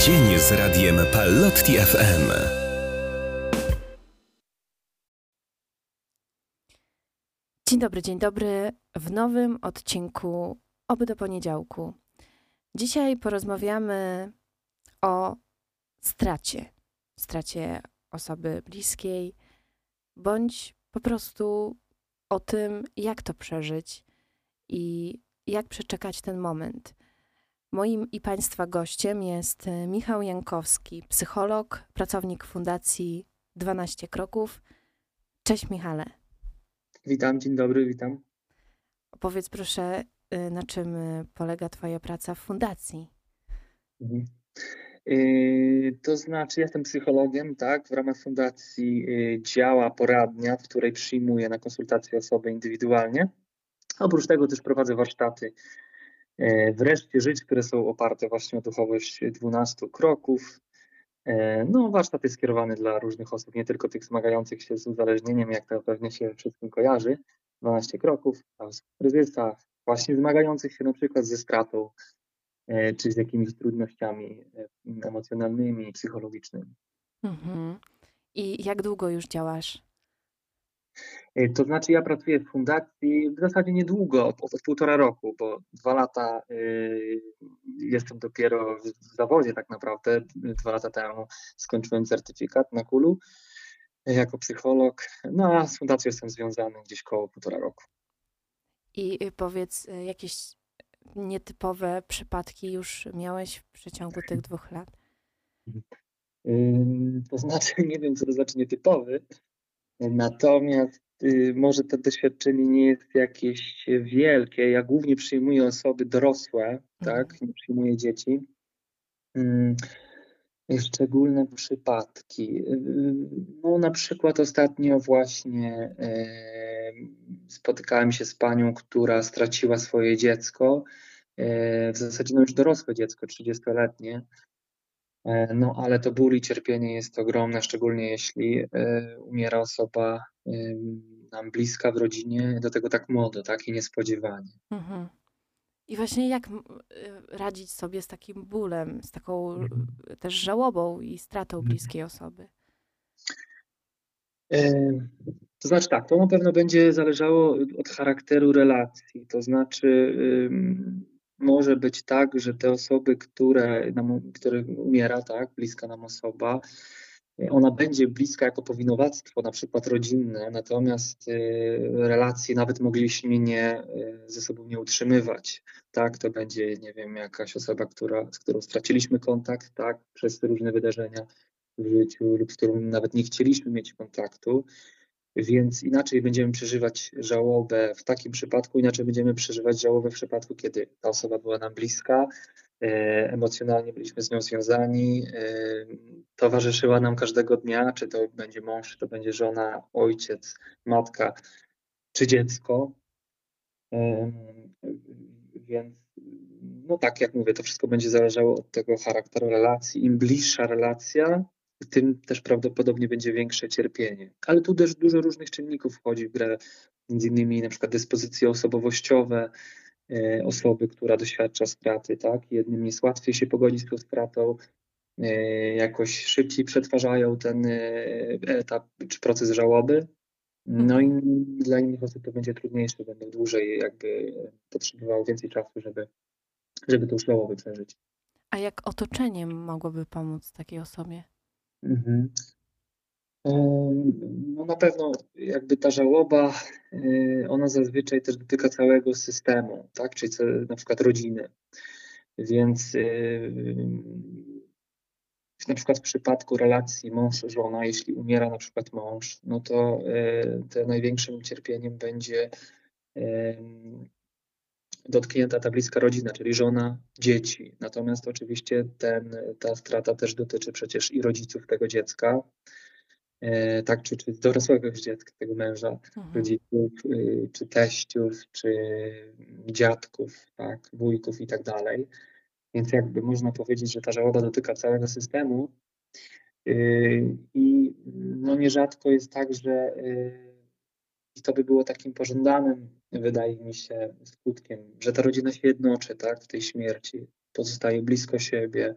Dzień z radiem Pallotti FM. Dzień dobry, dzień dobry w nowym odcinku Oby do poniedziałku. Dzisiaj porozmawiamy o stracie. Stracie osoby bliskiej, bądź po prostu o tym, jak to przeżyć i jak przeczekać ten moment. Moim i Państwa gościem jest e, Michał Jankowski, psycholog, pracownik Fundacji 12 Kroków. Cześć Michale. Witam, dzień dobry, witam. Opowiedz proszę, e, na czym e, polega Twoja praca w fundacji? Mhm. To znaczy, jestem psychologiem, tak? W ramach fundacji działa poradnia, w której przyjmuję na konsultacje osoby indywidualnie. Oprócz tego też prowadzę warsztaty wreszcie żyć, które są oparte właśnie o duchowość 12 kroków. E, no, warsztat jest skierowany dla różnych osób, nie tylko tych zmagających się z uzależnieniem, jak to pewnie się wszystkim kojarzy. 12 kroków, a w kryzysach, właśnie zmagających się na przykład ze stratą, e, czy z jakimiś trudnościami emocjonalnymi, psychologicznymi. Mhm. I jak długo już działasz E, to znaczy, ja pracuję w fundacji w zasadzie niedługo, od, od półtora roku, bo dwa lata y, jestem dopiero w zawodzie tak naprawdę. Dwa lata temu skończyłem certyfikat na Kulu y, jako psycholog, no a z fundacją jestem związany gdzieś koło półtora roku. I y, powiedz, jakieś nietypowe przypadki już miałeś w przeciągu tych dwóch lat? To znaczy, nie wiem, co to znaczy nietypowy, natomiast Y, może to doświadczenie nie jest jakieś wielkie. Ja głównie przyjmuję osoby dorosłe, tak, mhm. nie przyjmuję dzieci. Mm, szczególne przypadki. No, na przykład ostatnio właśnie spotykałem się z panią, która straciła swoje dziecko, e, w zasadzie no już dorosłe dziecko, 30-letnie. E, no ale to ból i cierpienie jest ogromne, szczególnie jeśli e, umiera osoba nam bliska w rodzinie, do tego tak młodo, tak i niespodziewanie. Mhm. I właśnie jak radzić sobie z takim bólem, z taką mhm. też żałobą i stratą mhm. bliskiej osoby? E, to znaczy tak, to na pewno będzie zależało od charakteru relacji. To znaczy może być tak, że te osoby, które, nam, które umiera, tak, bliska nam osoba, ona będzie bliska jako powinowactwo, na przykład rodzinne, natomiast y, relacje nawet mogliśmy nie, y, ze sobą nie utrzymywać. Tak, to będzie, nie wiem, jakaś osoba, która, z którą straciliśmy kontakt, tak, przez różne wydarzenia w życiu lub z którą nawet nie chcieliśmy mieć kontaktu. Więc inaczej będziemy przeżywać żałobę w takim przypadku, inaczej będziemy przeżywać żałobę w przypadku, kiedy ta osoba była nam bliska, e, emocjonalnie byliśmy z nią związani, e, towarzyszyła nam każdego dnia, czy to będzie mąż, czy to będzie żona, ojciec, matka, czy dziecko. E, więc no tak jak mówię, to wszystko będzie zależało od tego charakteru relacji. Im bliższa relacja, tym też prawdopodobnie będzie większe cierpienie. Ale tu też dużo różnych czynników wchodzi w grę, między innymi na przykład dyspozycje osobowościowe e, osoby, która doświadcza straty, tak? Jednym jest łatwiej się pogodzić z tą stratą, e, jakoś szybciej przetwarzają ten e, etap czy proces żałoby. No i mhm. dla innych osób to będzie trudniejsze, będą dłużej jakby potrzebowało więcej czasu, żeby, żeby tą żałobę przeżyć. A jak otoczenie mogłoby pomóc takiej osobie? Mhm. No na pewno jakby ta żałoba, y, ona zazwyczaj też dotyka całego systemu, tak? czyli na przykład rodziny. Więc y, na przykład w przypadku relacji mąż-żona, jeśli umiera na przykład mąż, no to, y, to największym cierpieniem będzie dotknięta ta bliska rodzina, czyli żona, dzieci. Natomiast oczywiście ten, ta strata też dotyczy przecież i rodziców tego dziecka, e, tak, czy, czy dorosłego już dziecka, tego męża, mhm. rodziców, y, czy teściów, czy dziadków, tak, wujków i tak dalej. Więc jakby można powiedzieć, że ta żałoba dotyka całego systemu. Y, I no nierzadko jest tak, że y, i to by było takim pożądanym wydaje mi się, skutkiem, że ta rodzina się jednoczy tak, w tej śmierci, pozostaje blisko siebie,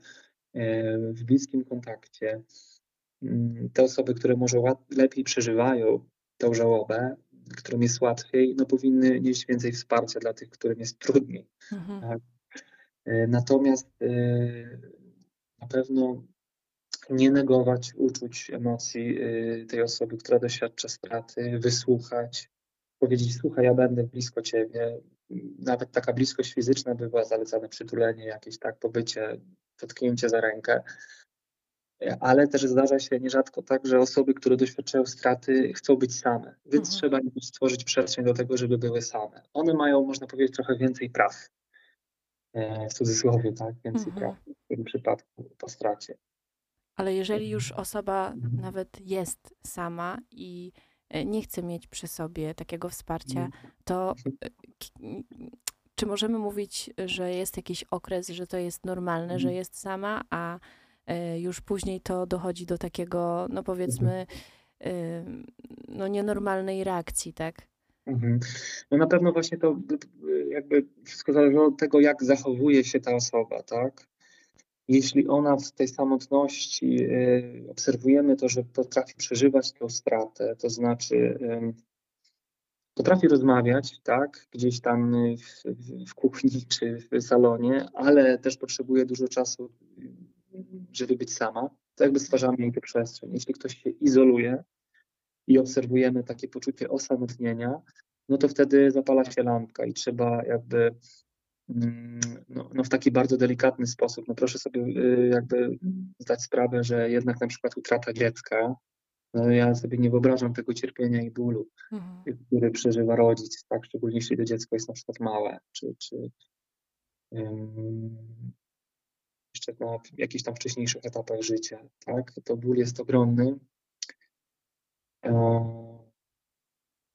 w bliskim kontakcie, mm, te osoby, które może lepiej przeżywają tą żałobę, którym jest łatwiej, no powinny nieść więcej wsparcia dla tych, którym jest trudniej. Mhm. Tak? Natomiast na pewno nie negować uczuć, emocji tej osoby, która doświadcza straty, wysłuchać, powiedzieć: Słuchaj, ja będę blisko ciebie. Nawet taka bliskość fizyczna by była zalecane, przytulenie, jakieś tak pobycie, dotknięcie za rękę. Ale też zdarza się nierzadko tak, że osoby, które doświadczają straty, chcą być same, więc mhm. trzeba im stworzyć przestrzeń do tego, żeby były same. One mają, można powiedzieć, trochę więcej praw. E, w cudzysłowie, tak? Więcej mhm. praw w tym przypadku po stracie. Ale jeżeli już osoba mhm. nawet jest sama i nie chce mieć przy sobie takiego wsparcia, mhm. to e, czy możemy mówić, że jest jakiś okres, że to jest normalne, że mhm. jest sama, a e, już później to dochodzi do takiego, no powiedzmy, no nienormalnej reakcji, tak? No na pewno właśnie to jakby wszystko zależy od tego, jak zachowuje się ta osoba, tak? Jeśli ona w tej samotności y, obserwujemy to, że potrafi przeżywać tę stratę, to znaczy potrafi rozmawiać, tak, gdzieś tam w, w kuchni czy w salonie, ale też potrzebuje dużo czasu, żeby być sama, to jakby stwarzamy jej tę przestrzeń. Jeśli ktoś się izoluje i obserwujemy takie poczucie osamotnienia, no to wtedy zapala się lampka i trzeba jakby no, no, w taki bardzo delikatny sposób. No proszę sobie y, jakby zdać sprawę, że jednak na przykład utrata dziecka, no ja sobie nie wyobrażam tego cierpienia i bólu, mhm. który przeżywa rodzic, tak, szczególnie jeśli to dziecko jest na przykład małe, czy, czy um, jeszcze na jakichś tam wcześniejszych etapach życia, tak, to ból jest ogromny.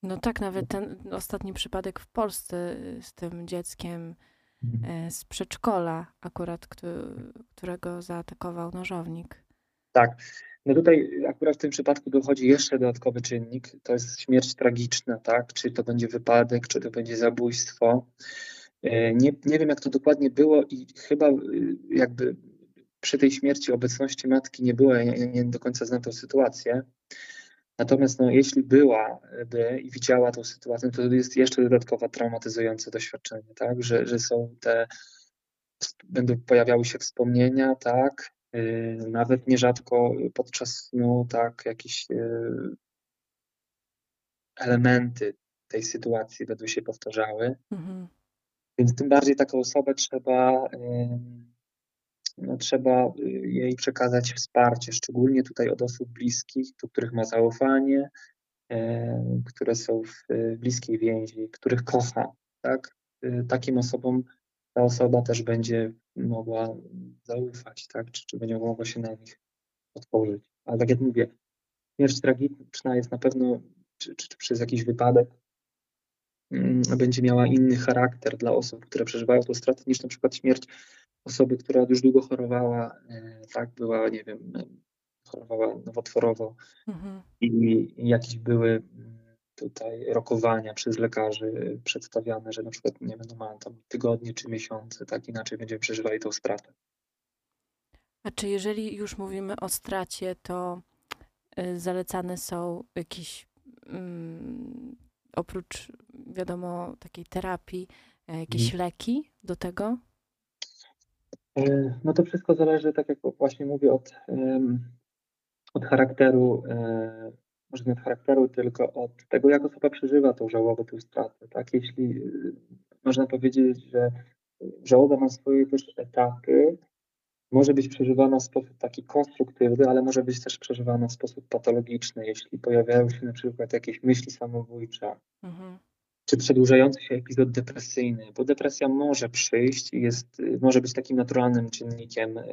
No tak, nawet ten ostatni przypadek w Polsce z tym dzieckiem. E, z przedszkola akurat, którego zaatakował nożownik. Tak. No tutaj akurat w tym przypadku dochodzi jeszcze dodatkowy czynnik, to jest śmierć tragiczna, tak? Czy to będzie wypadek, czy to będzie zabójstwo. E, nie, nie wiem, jak to dokładnie było i chyba y, jakby przy tej śmierci obecności matki nie było, ja nie, nie do końca znam tę sytuację, Natomiast no, jeśli byłaby i widziała tę sytuację, to jest jeszcze dodatkowo traumatyzujące doświadczenie, tak? Że, że są te, będą pojawiały się wspomnienia, tak? Yy, nawet nierzadko podczas snu, tak, jakieś yy, elementy tej sytuacji będą się powtarzały. Mhm. Więc tym bardziej taką osobę trzeba yy, no, trzeba y, jej przekazać wsparcie, szczególnie tutaj od osób bliskich, do których ma zaufanie, e, które są w bliskiej więzi, których kocha. Tak? Y, takim osobom ta osoba też będzie mogła zaufać, tak? czy, czy będzie mogła się na nich otworzyć. Ale tak jak mówię, śmierć tragiczna jest na pewno, czy, czy, czy przez jakiś wypadek, mm, będzie miała inny charakter dla osób, które przeżywają tę stratę, niż na przykład śmierć osoby, która już długo chorowała, e, tak, była, nie wiem, e, chorowała nowotworowo mhm. i jakieś były mm, tutaj rokowania przez lekarzy przedstawiane, że na przykład, nie wiem, no tam tygodnie czy miesiące, tak, inaczej będziemy przeżywali tą stratę. A czy jeżeli już mówimy o stracie, to zalecane są jakieś, um, oprócz wiadomo takiej terapii, e, jakieś hmm. leki do tego? E, no to wszystko zależy, tak jak właśnie mówię, od, od charakteru, e, może nie od charakteru, tylko od tego, jak osoba przeżywa tą żałobę, tę stratę. Tak? Jeśli można powiedzieć, że żałoba ma swoje też etapy, może być przeżywana w sposób taki konstruktywny, ale może być też przeżywana w sposób patologiczny, jeśli pojawiają się na przykład jakieś myśli samobójcze. Mhm czy przedłużający się epizod depresyjny, bo depresja może przyjść i jest, może być takim naturalnym czynnikiem e,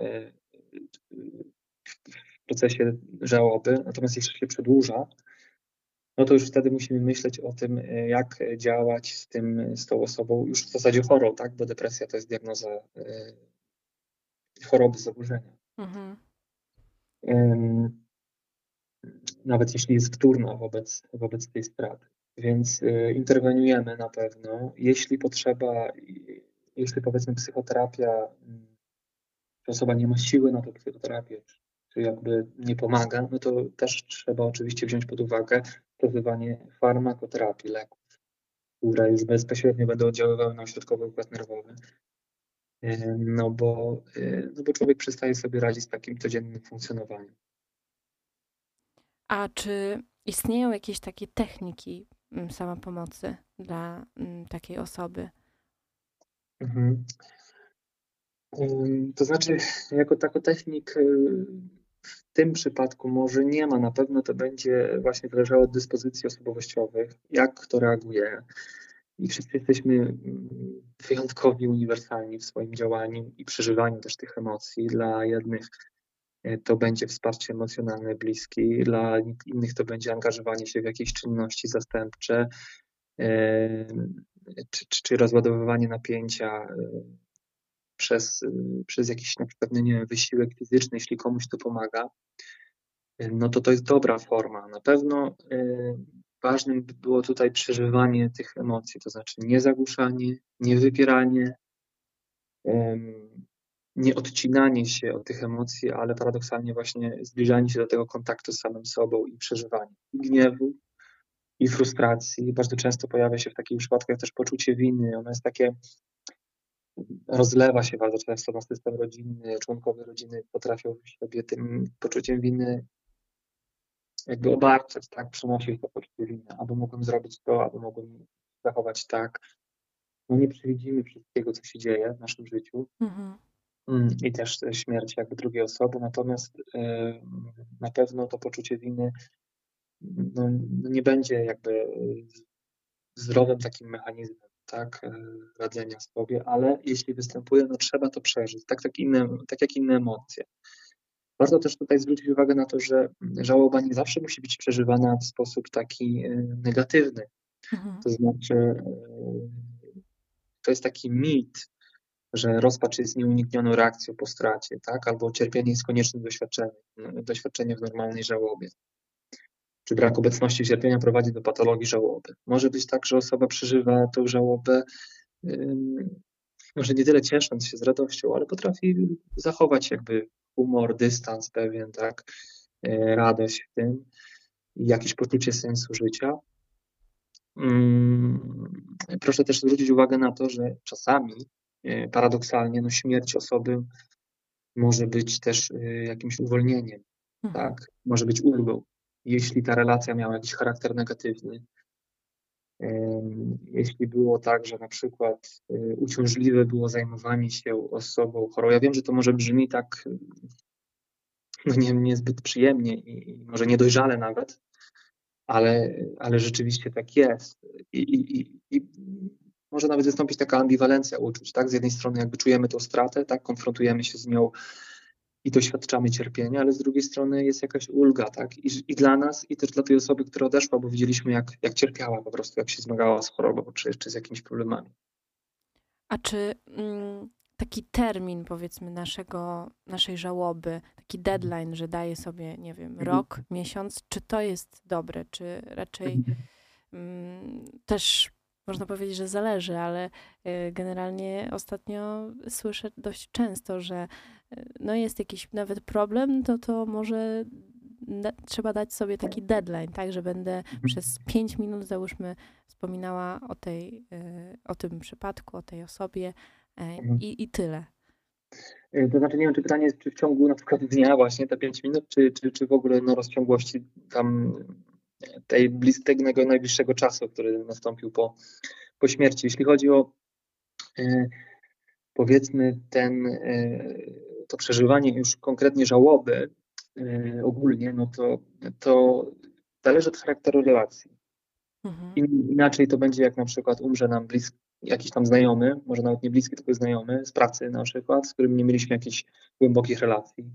w procesie żałoby, natomiast jeśli się przedłuża, no to już wtedy musimy myśleć o tym, e, jak działać z tym, z tą osobą już w zasadzie chorą, tak? Bo depresja to jest diagnoza e, choroby, zaburzenia. Mhm. Nawet jeśli jest wtórna wobec, wobec tej straty. Więc y, interweniujemy na pewno. Jeśli potrzeba, jeśli powiedzmy psychoterapia mm, osoba nie ma siły na tę psychoterapię, czy jakby nie pomaga, no to też trzeba oczywiście wziąć pod uwagę stosowanie farmakoterapii, leków, które już bezpośrednio będą oddziaływały na ośrodkowy układ nerwowy. No bo, no bo człowiek przestaje sobie radzić z takim codziennym funkcjonowaniem. A czy istnieją jakieś takie techniki samopomocy dla mm, takiej osoby? Mhm. To znaczy, jako tako technik y, w tym przypadku może nie ma, na pewno to będzie właśnie zależało od dyspozycji osobowościowych, jak kto reaguje. I wszyscy jesteśmy mm, wyjątkowi, uniwersalni w swoim działaniu i przeżywaniu też tych emocji. Dla jednych to będzie wsparcie emocjonalne bliski, dla innych to będzie angażowanie się w jakieś czynności zastępcze, e, czy, czy, czy rozładowywanie napięcia e, przez, przez jakiś na przykład, no nie wiem, wysiłek fizyczny, jeśli komuś to pomaga, no to to jest dobra forma. Na pewno ważnym było tutaj przeżywanie tych emocji, to znaczy nie zagłuszanie, nie wypieranie, nie odcinanie się od tych emocji, ale paradoksalnie właśnie zbliżanie się do tego kontaktu z samym sobą i przeżywanie i gniewu, i frustracji. Bardzo często pojawia się w takich przypadkach też poczucie winy. Ono jest takie, rozlewa się bardzo często na system rodzinny. Członkowie rodziny potrafią sobie tym poczuciem winy jakby obarczać, tak, przynosić to poczucie winy, albo mogłem zrobić to, albo mogłem zachować tak. No nie przewidzimy wszystkiego, co się dzieje w naszym życiu mhm. Mm, i też śmierć jakby drugiej osoby, natomiast yy, na pewno to poczucie winy no, nie będzie jakby zdrowym takim mechanizmem, tak, yy, radzenia sobie, ale jeśli występuje, no trzeba to przeżyć, tak, tak, inne, tak jak inne emocje. Warto też tutaj zwrócić uwagę na to, że żałoba nie zawsze musi być przeżywana w sposób taki negatywny. Mhm. To znaczy, to jest taki mit, że rozpacz jest nieuniknioną reakcją po stracie, tak? albo cierpienie jest koniecznym doświadczeniem, doświadczeniem w normalnej żałobie. Czy brak obecności cierpienia prowadzi do patologii żałoby. Może być tak, że osoba przeżywa tą żałobę może nie tyle ciesząc się z radością, ale potrafi zachować jakby humor, dystans pewien, tak, e, radość w tym, jakieś poczucie sensu życia. Proszę też zwrócić uwagę na to, że czasami paradoksalnie no, śmierć osoby może być też e, jakimś uwolnieniem, mhm. tak? może być ulgą. Jeśli ta relacja miała jakiś charakter negatywny, jeśli było tak, że na przykład y, uciążliwe było zajmowanie się osobą chorą. Ja wiem, że to może brzmi tak no nie, niezbyt przyjemnie i, i może niedojrzale nawet, ale, ale rzeczywiście tak jest. I, i, I, może nawet wystąpić taka ambiwalencja uczuć, tak? Z jednej strony jakby czujemy tą stratę, tak? Konfrontujemy się z nią i doświadczamy cierpienia, ale z drugiej strony jest jakaś ulga, tak? I, I, dla nas, i też dla tej osoby, która odeszła, bo widzieliśmy, jak, jak cierpiała po prostu, jak się zmagała z chorobą, czy, czy z jakimiś problemami. A czy mm, taki termin, powiedzmy, naszego, naszej żałoby, taki deadline, że daje sobie, nie wiem, mhm. rok, miesiąc, czy to jest dobre, czy raczej mhm. mm, też można powiedzieć, że zależy, ale y, generalnie ostatnio słyszę dość często, że y, no jest jakiś nawet problem, to to może trzeba dać sobie taki deadline, tak, że będę mhm. przez pięć minut, załóżmy, wspominała o, tej, y, o tym przypadku, o tej osobie mhm. i, i tyle. To znaczy, nie wiem, czy pytanie jest, czy w ciągu na przykład dnia właśnie te pięć minut, czy, czy, czy w ogóle no, rozciągłości tam tej bliskiego najbliższego czasu, który nastąpił po, po śmierci. Jeśli chodzi o e, powiedzmy ten, e, to przeżywanie już konkretnie żałoby e, ogólnie, no to, to zależy od charakteru relacji. Mhm. Inaczej to będzie jak na przykład umrze nam bliski, jakiś tam znajomy, może nawet nie bliski, tylko znajomy z pracy na przykład, z którym nie mieliśmy jakichś głębokich relacji.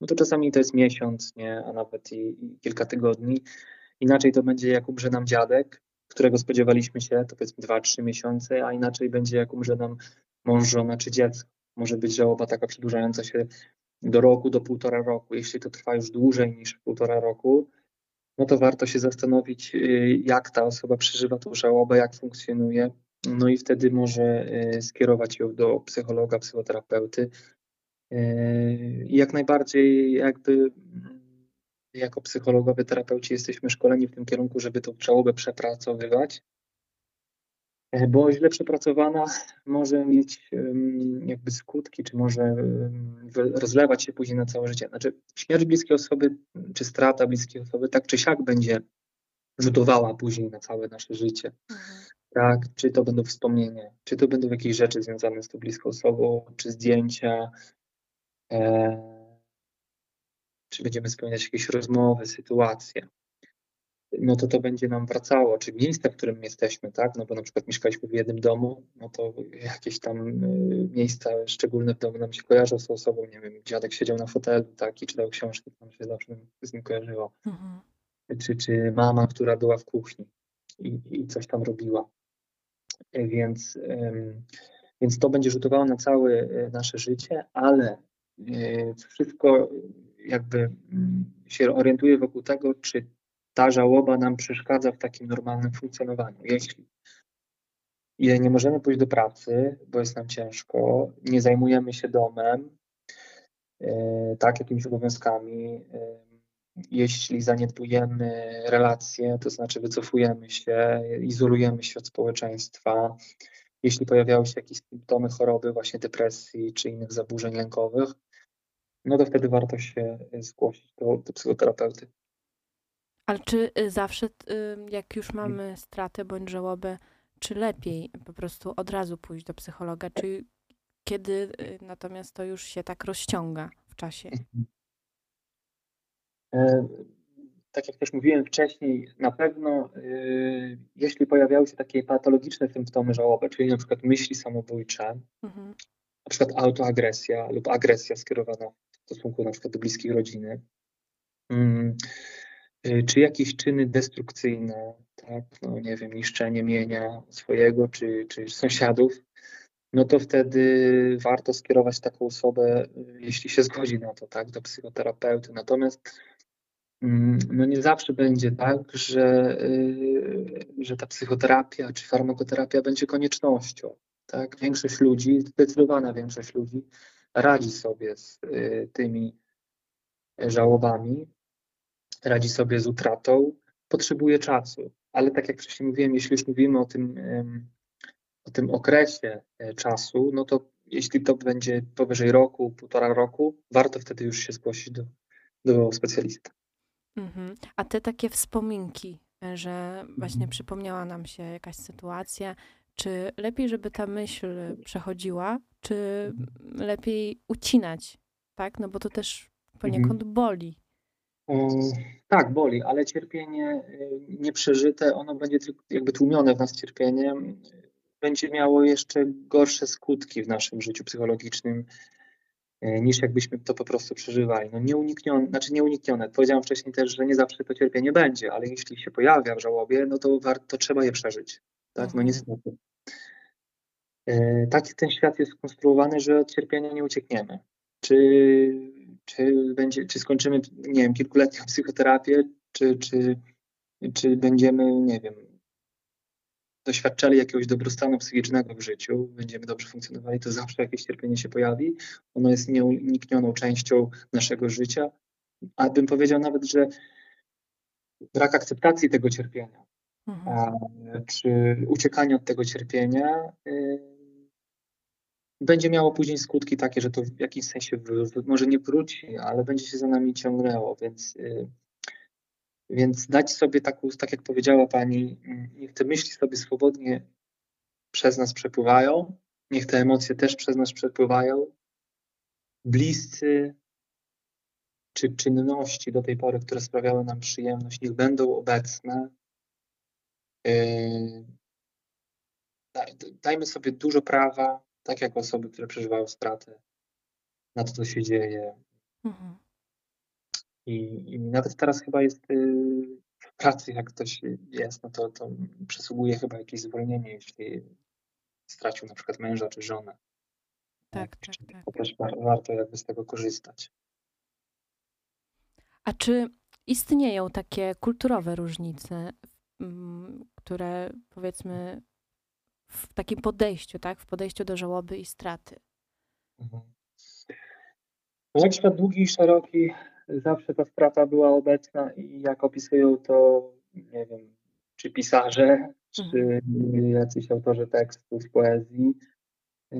No to czasami to jest miesiąc, nie, a nawet i, i kilka tygodni. Inaczej to będzie jak umrze nam dziadek, którego spodziewaliśmy się, to powiedzmy 2-3 miesiące, a inaczej będzie jak umrze nam mąż, żona czy dziecko. Może być żałoba taka przedłużająca się do roku, do półtora roku. Jeśli to trwa już dłużej niż półtora roku, no to warto się zastanowić, y, jak ta osoba przeżywa tą żałobę, jak funkcjonuje. No i wtedy może y, skierować ją do psychologa, psychoterapeuty, I jak najbardziej jakby mm, jako psychologowie, terapeuci jesteśmy szkoleni w tym kierunku, żeby tą żałobę przepracowywać, bo źle przepracowana może mieć jakby skutki, czy może rozlewać się później na całe życie. Znaczy śmierć bliskiej osoby, czy strata bliskiej osoby, tak czy siak będzie rzutowała później na całe nasze życie. Mhm. Tak, czy to będą wspomnienia, czy to będą jakieś rzeczy związane z tą bliską osobą, czy zdjęcia, e, czy będziemy wspominać jakieś rozmowy, sytuacje no to to będzie nam wracało, czy miejsce, w którym jesteśmy, tak, no bo na przykład mieszkaliśmy w jednym domu, no to jakieś tam y, miejsca szczególne w domu nam się kojarzą z tą osobą, nie wiem, dziadek siedział na fotelu, tak, i czytał książki, to nam się zawsze z nim kojarzyło. Mhm. Czy, czy mama, która była w kuchni i, i coś tam robiła. Więc, więc to będzie rzutowało na całe y, nasze życie, ale y, wszystko jakby mm, się orientuje wokół tego, czy ta żałoba nam przeszkadza w takim normalnym funkcjonowaniu. Jeśli nie możemy pójść do pracy, bo jest nam ciężko, nie zajmujemy się domem, e, tak, jakimiś obowiązkami, e, jeśli zaniedbujemy relacje, to znaczy wycofujemy się, izolujemy się od społeczeństwa, jeśli pojawiały się jakieś symptomy choroby, właśnie depresji czy innych zaburzeń lękowych, no to wtedy warto się zgłosić do, do psychoterapeuty. Ale czy y, zawsze, y, jak już mamy stratę bądź żałobę, czy lepiej po prostu od razu pójść do psychologa, czy kiedy y, natomiast to już się tak rozciąga w czasie? Mhm. E, tak jak też mówiłem wcześniej, na pewno jeśli pojawiały się takie patologiczne symptomy żałoby, czyli na przykład myśli samobójcze, mhm. na przykład autoagresja lub agresja skierowana stosunku na przykład do bliskich rodziny, mm, Y, czy jakieś czyny destrukcyjne, tak, no nie wiem, niszczenie mienia swojego czy, czy sąsiadów, no to wtedy warto skierować taką osobę, y, jeśli się zgodzi na to, tak, do psychoterapeuty. Natomiast mm, no nie zawsze będzie tak, że, y, że ta psychoterapia czy farmakoterapia będzie koniecznością. Tak? Większość ludzi, zdecydowana większość ludzi radzi sobie z tymi żałobami, radzi sobie z utratą, potrzebuje czasu. Ale tak jak wcześniej mówiłem, jeśli już mówimy o tym, o tym okresie e, czasu, no to jeśli to będzie powyżej roku, półtora roku, warto wtedy już się zgłosić do, do specjalisty. Mhm. A te takie wspominki, że właśnie mhm. przypomniała nam się jakaś sytuacja, czy lepiej, żeby ta myśl przechodziła, czy mhm. lepiej ucinać, tak? No bo to też poniekąd mhm. boli. Tak, boli, ale cierpienie y, nieprzeżyte, ono będzie tylko jakby tłumione w nas cierpienie, będzie miało jeszcze gorsze skutki w naszym życiu psychologicznym y, niż jakbyśmy to po prostu przeżywali. No nieuniknione, znaczy nieuniknione. Powiedziałem wcześniej też, że nie zawsze to cierpienie będzie, ale jeśli się pojawia w żałobie, no to warto, trzeba je przeżyć. Tak, no mhm. niestety. Y, tak ten świat jest skonstruowany, że od cierpienia nie uciekniemy. Czy czy, będzie, czy skończymy, nie wiem, kilkuletnią psychoterapię, czy, czy, czy będziemy, nie wiem, doświadczali jakiegoś dobrostanu psychicznego w życiu, będziemy dobrze funkcjonowali, to zawsze jakieś cierpienie się pojawi. Ono jest nieuniknioną częścią naszego życia. A bym powiedział nawet, że brak akceptacji tego cierpienia, mhm. czy uciekanie od tego cierpienia, y, będzie miało później skutki takie, że to w jakimś sensie może nie wróci, ale będzie się za nami ciągnęło, więc, y, więc dać sobie taką, tak jak powiedziała Pani, mm, niech te myśli sobie swobodnie przez nas przepływają, niech te emocje też przez nas przepływają. Bliscy czy czynności do tej pory, które sprawiały nam przyjemność, niech będą obecne. Y, dajmy sobie dużo prawa, tak jak osoby, które przeżywają stratę, na to, co się dzieje. Mhm. I, I, nawet teraz chyba jest y, w pracy, jak ktoś jest, no to, to przysługuje chyba jakieś zwolnienie, jeśli stracił na przykład męża czy żonę. Tak, tak, tak. To też warto jakby z tego korzystać. A czy istnieją takie kulturowe różnice, które powiedzmy w takim podejściu, tak? W podejściu do żałoby i straty. Mhm. Jak świat długi i szeroki, zawsze ta strata była obecna i jak opisują to, nie wiem, czy pisarze, czy Mhm. jacyś autorzy tekstów, poezji,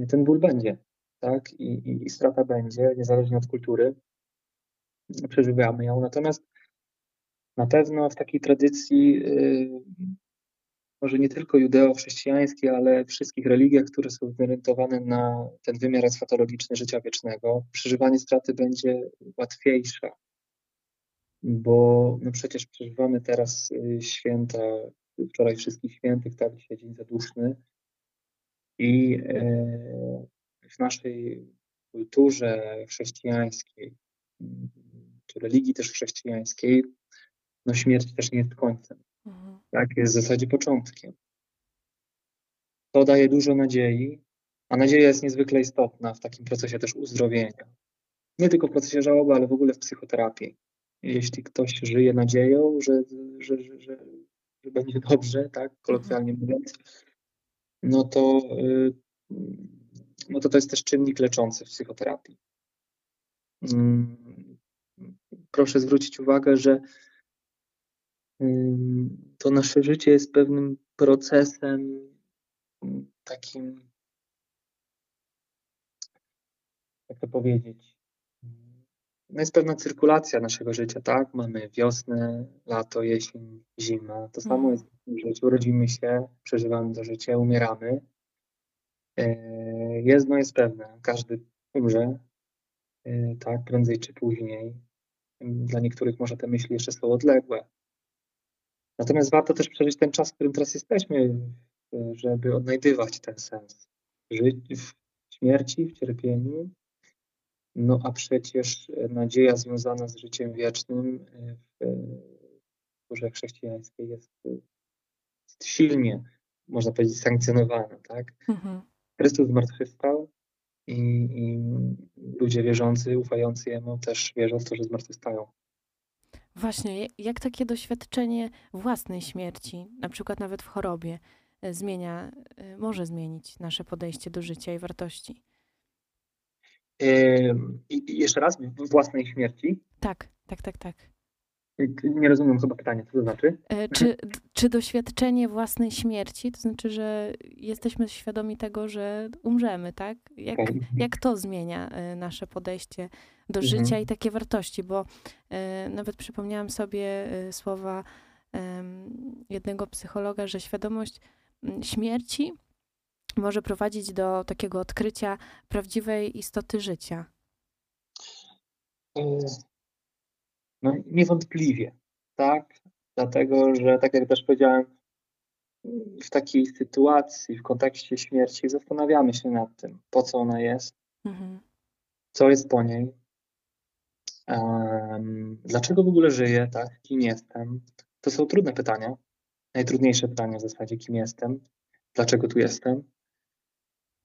ten ból będzie, tak? I, i, i strata będzie, niezależnie od kultury. Przeżywamy ją. Natomiast na pewno w takiej tradycji, yy, może nie tylko judeo-chrześcijańskiej, ale wszystkich religiach, które są zorientowane na ten wymiar eschatologiczny życia wiecznego, przeżywanie straty będzie łatwiejsze, bo no przecież przeżywamy teraz y, święta, wczoraj wszystkich świętych, tak, dzisiaj dzień zaduszny i e, w naszej kulturze chrześcijańskiej, czy religii też chrześcijańskiej, no śmierć też nie jest końcem. Mhm. Tak, jest w zasadzie początkiem. To daje dużo nadziei, a nadzieja jest niezwykle istotna w takim procesie też uzdrowienia. Nie tylko w procesie żałoby, ale w ogóle w psychoterapii. Jeśli ktoś żyje nadzieją, że, że, że, że, że będzie dobrze, tak, kolokwialnie mówiąc, no to, y, no to to jest też czynnik leczący w psychoterapii. Mm, proszę zwrócić uwagę, że to nasze życie jest pewnym procesem takim, jak to powiedzieć, no jest pewna cyrkulacja naszego życia, tak? Mamy wiosnę, lato, jesień, zima. To samo mhm. jest w życiu. Rodzimy się, przeżywamy to życie, umieramy. E, jedno jest pewne, każdy umrze, e, tak, prędzej czy później. Dla niektórych może te myśli jeszcze są odległe. Natomiast warto też przeżyć ten czas, w którym teraz jesteśmy, żeby odnajdywać ten sens. Żyć w śmierci, w cierpieniu, no a przecież nadzieja związana z życiem wiecznym w kulturze chrześcijańskiej jest, jest silnie, można powiedzieć, sankcjonowana. Tak? Mhm. Chrystus zmartwychwstał i, i ludzie wierzący, ufający Jemu też wierzą w to, że zmartwychwstają. Właśnie, jak takie doświadczenie własnej śmierci, na przykład nawet w chorobie, e, zmienia, e, może zmienić nasze podejście do życia i wartości? I jeszcze raz, własnej śmierci? Tak, tak, tak, tak. Nie rozumiem chyba pytania, co to znaczy? E, czy, czy doświadczenie własnej śmierci, to znaczy, że jesteśmy świadomi tego, że umrzemy, tak? Jak, okay. jak to zmienia nasze podejście do mhm. życia i takie wartości? Bo nawet przypomniałam sobie słowa jednego psychologa, że świadomość śmierci może prowadzić do takiego odkrycia prawdziwej istoty życia? No niewątpliwie, tak? Dlatego, że tak jak też powiedziałem, w takiej sytuacji, w kontekście śmierci zastanawiamy się nad tym, po co ona jest, mhm. co jest po niej, um, dlaczego w ogóle żyję, tak? Kim jestem? To są trudne pytania. Najtrudniejsze pytania w zasadzie, kim jestem, dlaczego tu jestem.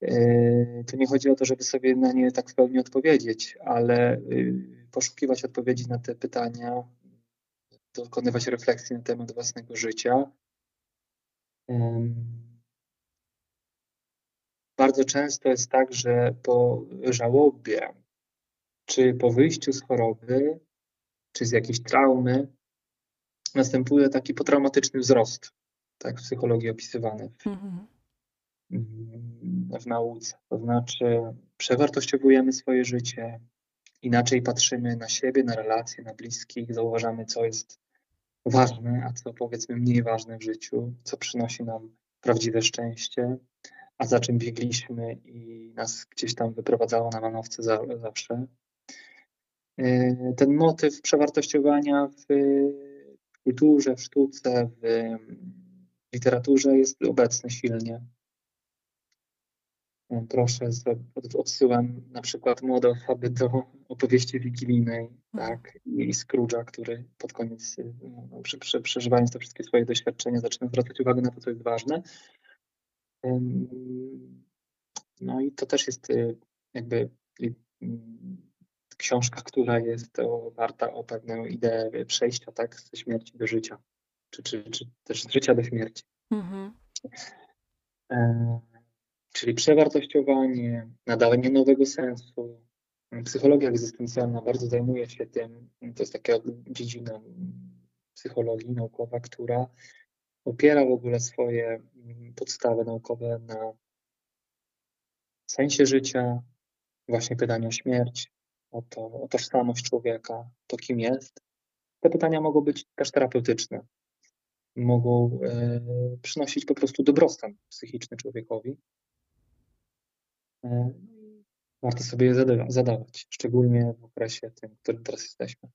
Yy, to nie chodzi o to, żeby sobie na nie tak w pełni odpowiedzieć, ale yy, poszukiwać odpowiedzi na te pytania, dokonywać refleksji na temat własnego życia. Bardzo często jest tak, że po żałobie, czy po wyjściu z choroby, czy z jakiejś traumy, następuje taki potraumatyczny wzrost, tak w psychologii opisywany. Mhm w nauce. To znaczy, przewartościowujemy swoje życie, inaczej patrzymy na siebie, na relacje, na bliskich, zauważamy, co jest ważne, a co powiedzmy mniej ważne w życiu, co przynosi nam prawdziwe szczęście, a za czym biegliśmy i nas gdzieś tam wyprowadzało na manowce za, zawsze. E, ten motyw przewartościowania w kulturze, w sztuce, w literaturze jest obecny silnie. Proszę, odsyłam na przykład młode osoby do opowieści wigilijnej, mhm. tak, i Scrooge'a, który pod koniec, no, przy, przy, przeżywając te wszystkie swoje doświadczenia, zaczyna zwracać uwagę na to, co jest ważne. No i to też jest y, jakby mm, książka, która jest oparta o pewną ideę przejścia, tak, ze śmierci do życia, czy, czy, czy też z życia do śmierci. Mhm czyli przewartościowanie, nadawanie nowego sensu, psychologia egzystencjalna bardzo zajmuje się tym. To jest taka dziedzina psychologii naukowa, która opiera w ogóle swoje podstawy naukowe na sensie życia, właśnie pytanie o śmierć, o, to, o tożsamość człowieka, to kim jest. Te pytania mogą być też terapeutyczne. Mogą e, przynosić po prostu dobrostan psychiczny człowiekowi. E, warto sobie je zadawać, szczególnie w okresie tym, w którym teraz jesteśmy.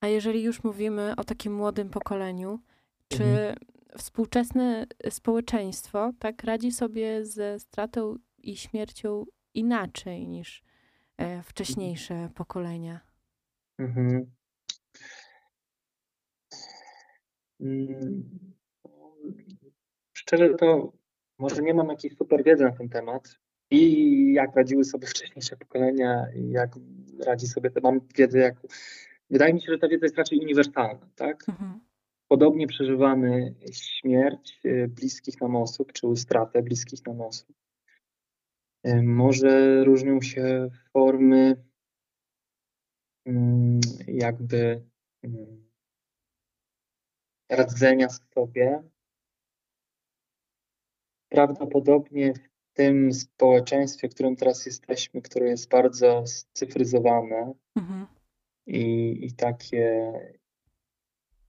A jeżeli już mówimy o takim młodym pokoleniu, czy mhm. współczesne społeczeństwo tak radzi sobie ze stratą i śmiercią inaczej niż e, wcześniejsze pokolenia? Mhm. Mm, szczerze to może nie mam jakiejś super wiedzy na ten temat i jak radziły sobie wcześniejsze pokolenia i jak radzi sobie, to mam wiedzę jak... Wydaje mi się, że ta wiedza jest raczej uniwersalna, tak? Mhm. Podobnie przeżywamy śmierć e, bliskich nam osób, czy stratę bliskich nam osób. E, może różnią się formy mm, jakby mm, radzenia sobie. Prawdopodobnie w tym społeczeństwie, w którym teraz jesteśmy, które jest bardzo scyfryzowane mhm. i, i takie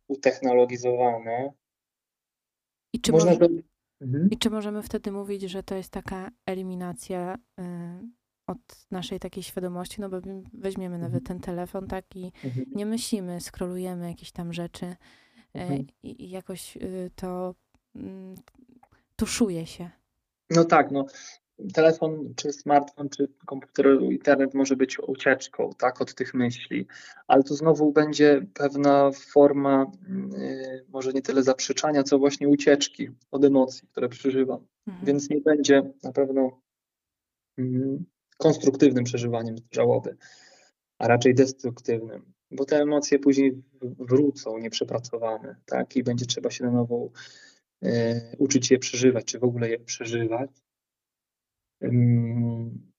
utechnologizowane. I czy, można może, mhm. I czy możemy wtedy mówić, że to jest taka eliminacja y, od naszej takiej świadomości, no bo weźmiemy mhm. nawet ten telefon, tak, i mhm. nie myślimy, skrolujemy jakieś tam rzeczy y, mhm. i, jakoś y, to y, tuszuje się. No tak, no telefon, czy smartfon, czy komputer, internet może być ucieczką, tak, od tych myśli, ale to znowu będzie pewna forma, yy, może nie tyle zaprzeczania, co właśnie ucieczki od emocji, które przeżywam. Mhm. Więc nie będzie na pewno yy, konstruktywnym przeżywaniem żałoby, a raczej destruktywnym, bo te emocje później wrócą nieprzepracowane, tak, i będzie trzeba się na nowo uczyć je przeżywać, czy w ogóle je przeżywać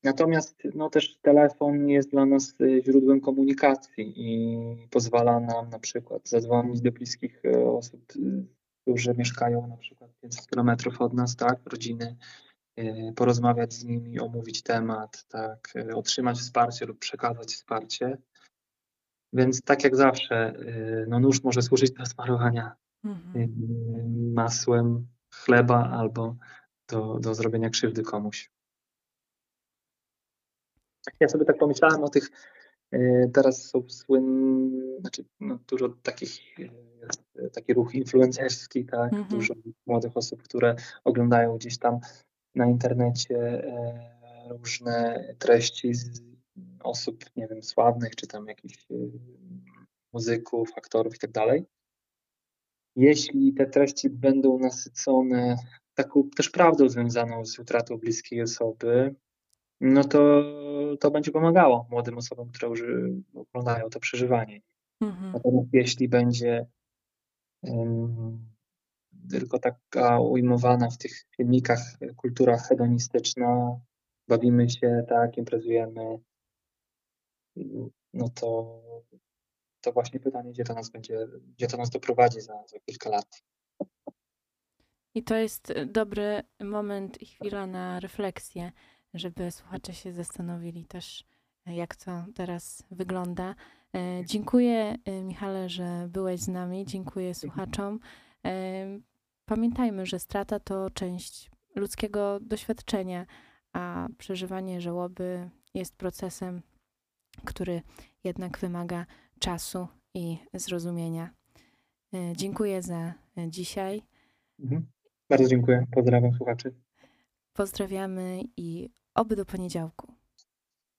Natomiast no, też telefon jest dla nas y, źródłem komunikacji i pozwala nam na przykład zadzwonić do bliskich y, osób, y, którzy mieszkają na przykład 500 kilometrów od nas, tak, rodziny, porozmawiać z nimi, omówić temat, tak, otrzymać wsparcie lub przekazać wsparcie. Więc tak jak zawsze, no nóż może służyć do smarowania mhm. masłem chleba albo do, do zrobienia krzywdy komuś. Ja sobie tak pomyślałem o tych, e, teraz są słynne, znaczy no, dużo takich, e, taki ruch influencerski, tak, mhm. dużo młodych osób, które oglądają gdzieś tam na internecie e, różne treści z osób, nie wiem, sławnych, czy tam jakichś muzyków, aktorów i tak dalej. Jeśli te treści będą nasycone taką też prawdą związaną z utratą bliskiej osoby, no to to będzie pomagało młodym osobom, które już oglądają to przeżywanie. Mhm. Natomiast jeśli będzie um, tylko taka ujmowana w tych filmikach kultura hedonistyczna, bawimy się, tak, imprezujemy, no to, to właśnie pytanie, gdzie to nas będzie, gdzie to nas doprowadzi za, za kilka lat. I to jest dobry moment i chwila na refleksję żeby słuchacze się zastanowili też, jak to teraz wygląda. E, dziękuję, Michale, że byłeś z nami. Dziękuję słuchaczom. Pamiętajmy, że strata to część ludzkiego doświadczenia, a przeżywanie żałoby jest procesem, który jednak wymaga czasu i zrozumienia. Dziękuję za dzisiaj. Mhm. Bardzo dziękuję. Pozdrawiam słuchaczy. Pozdrawiamy i Oby do poniedziałku.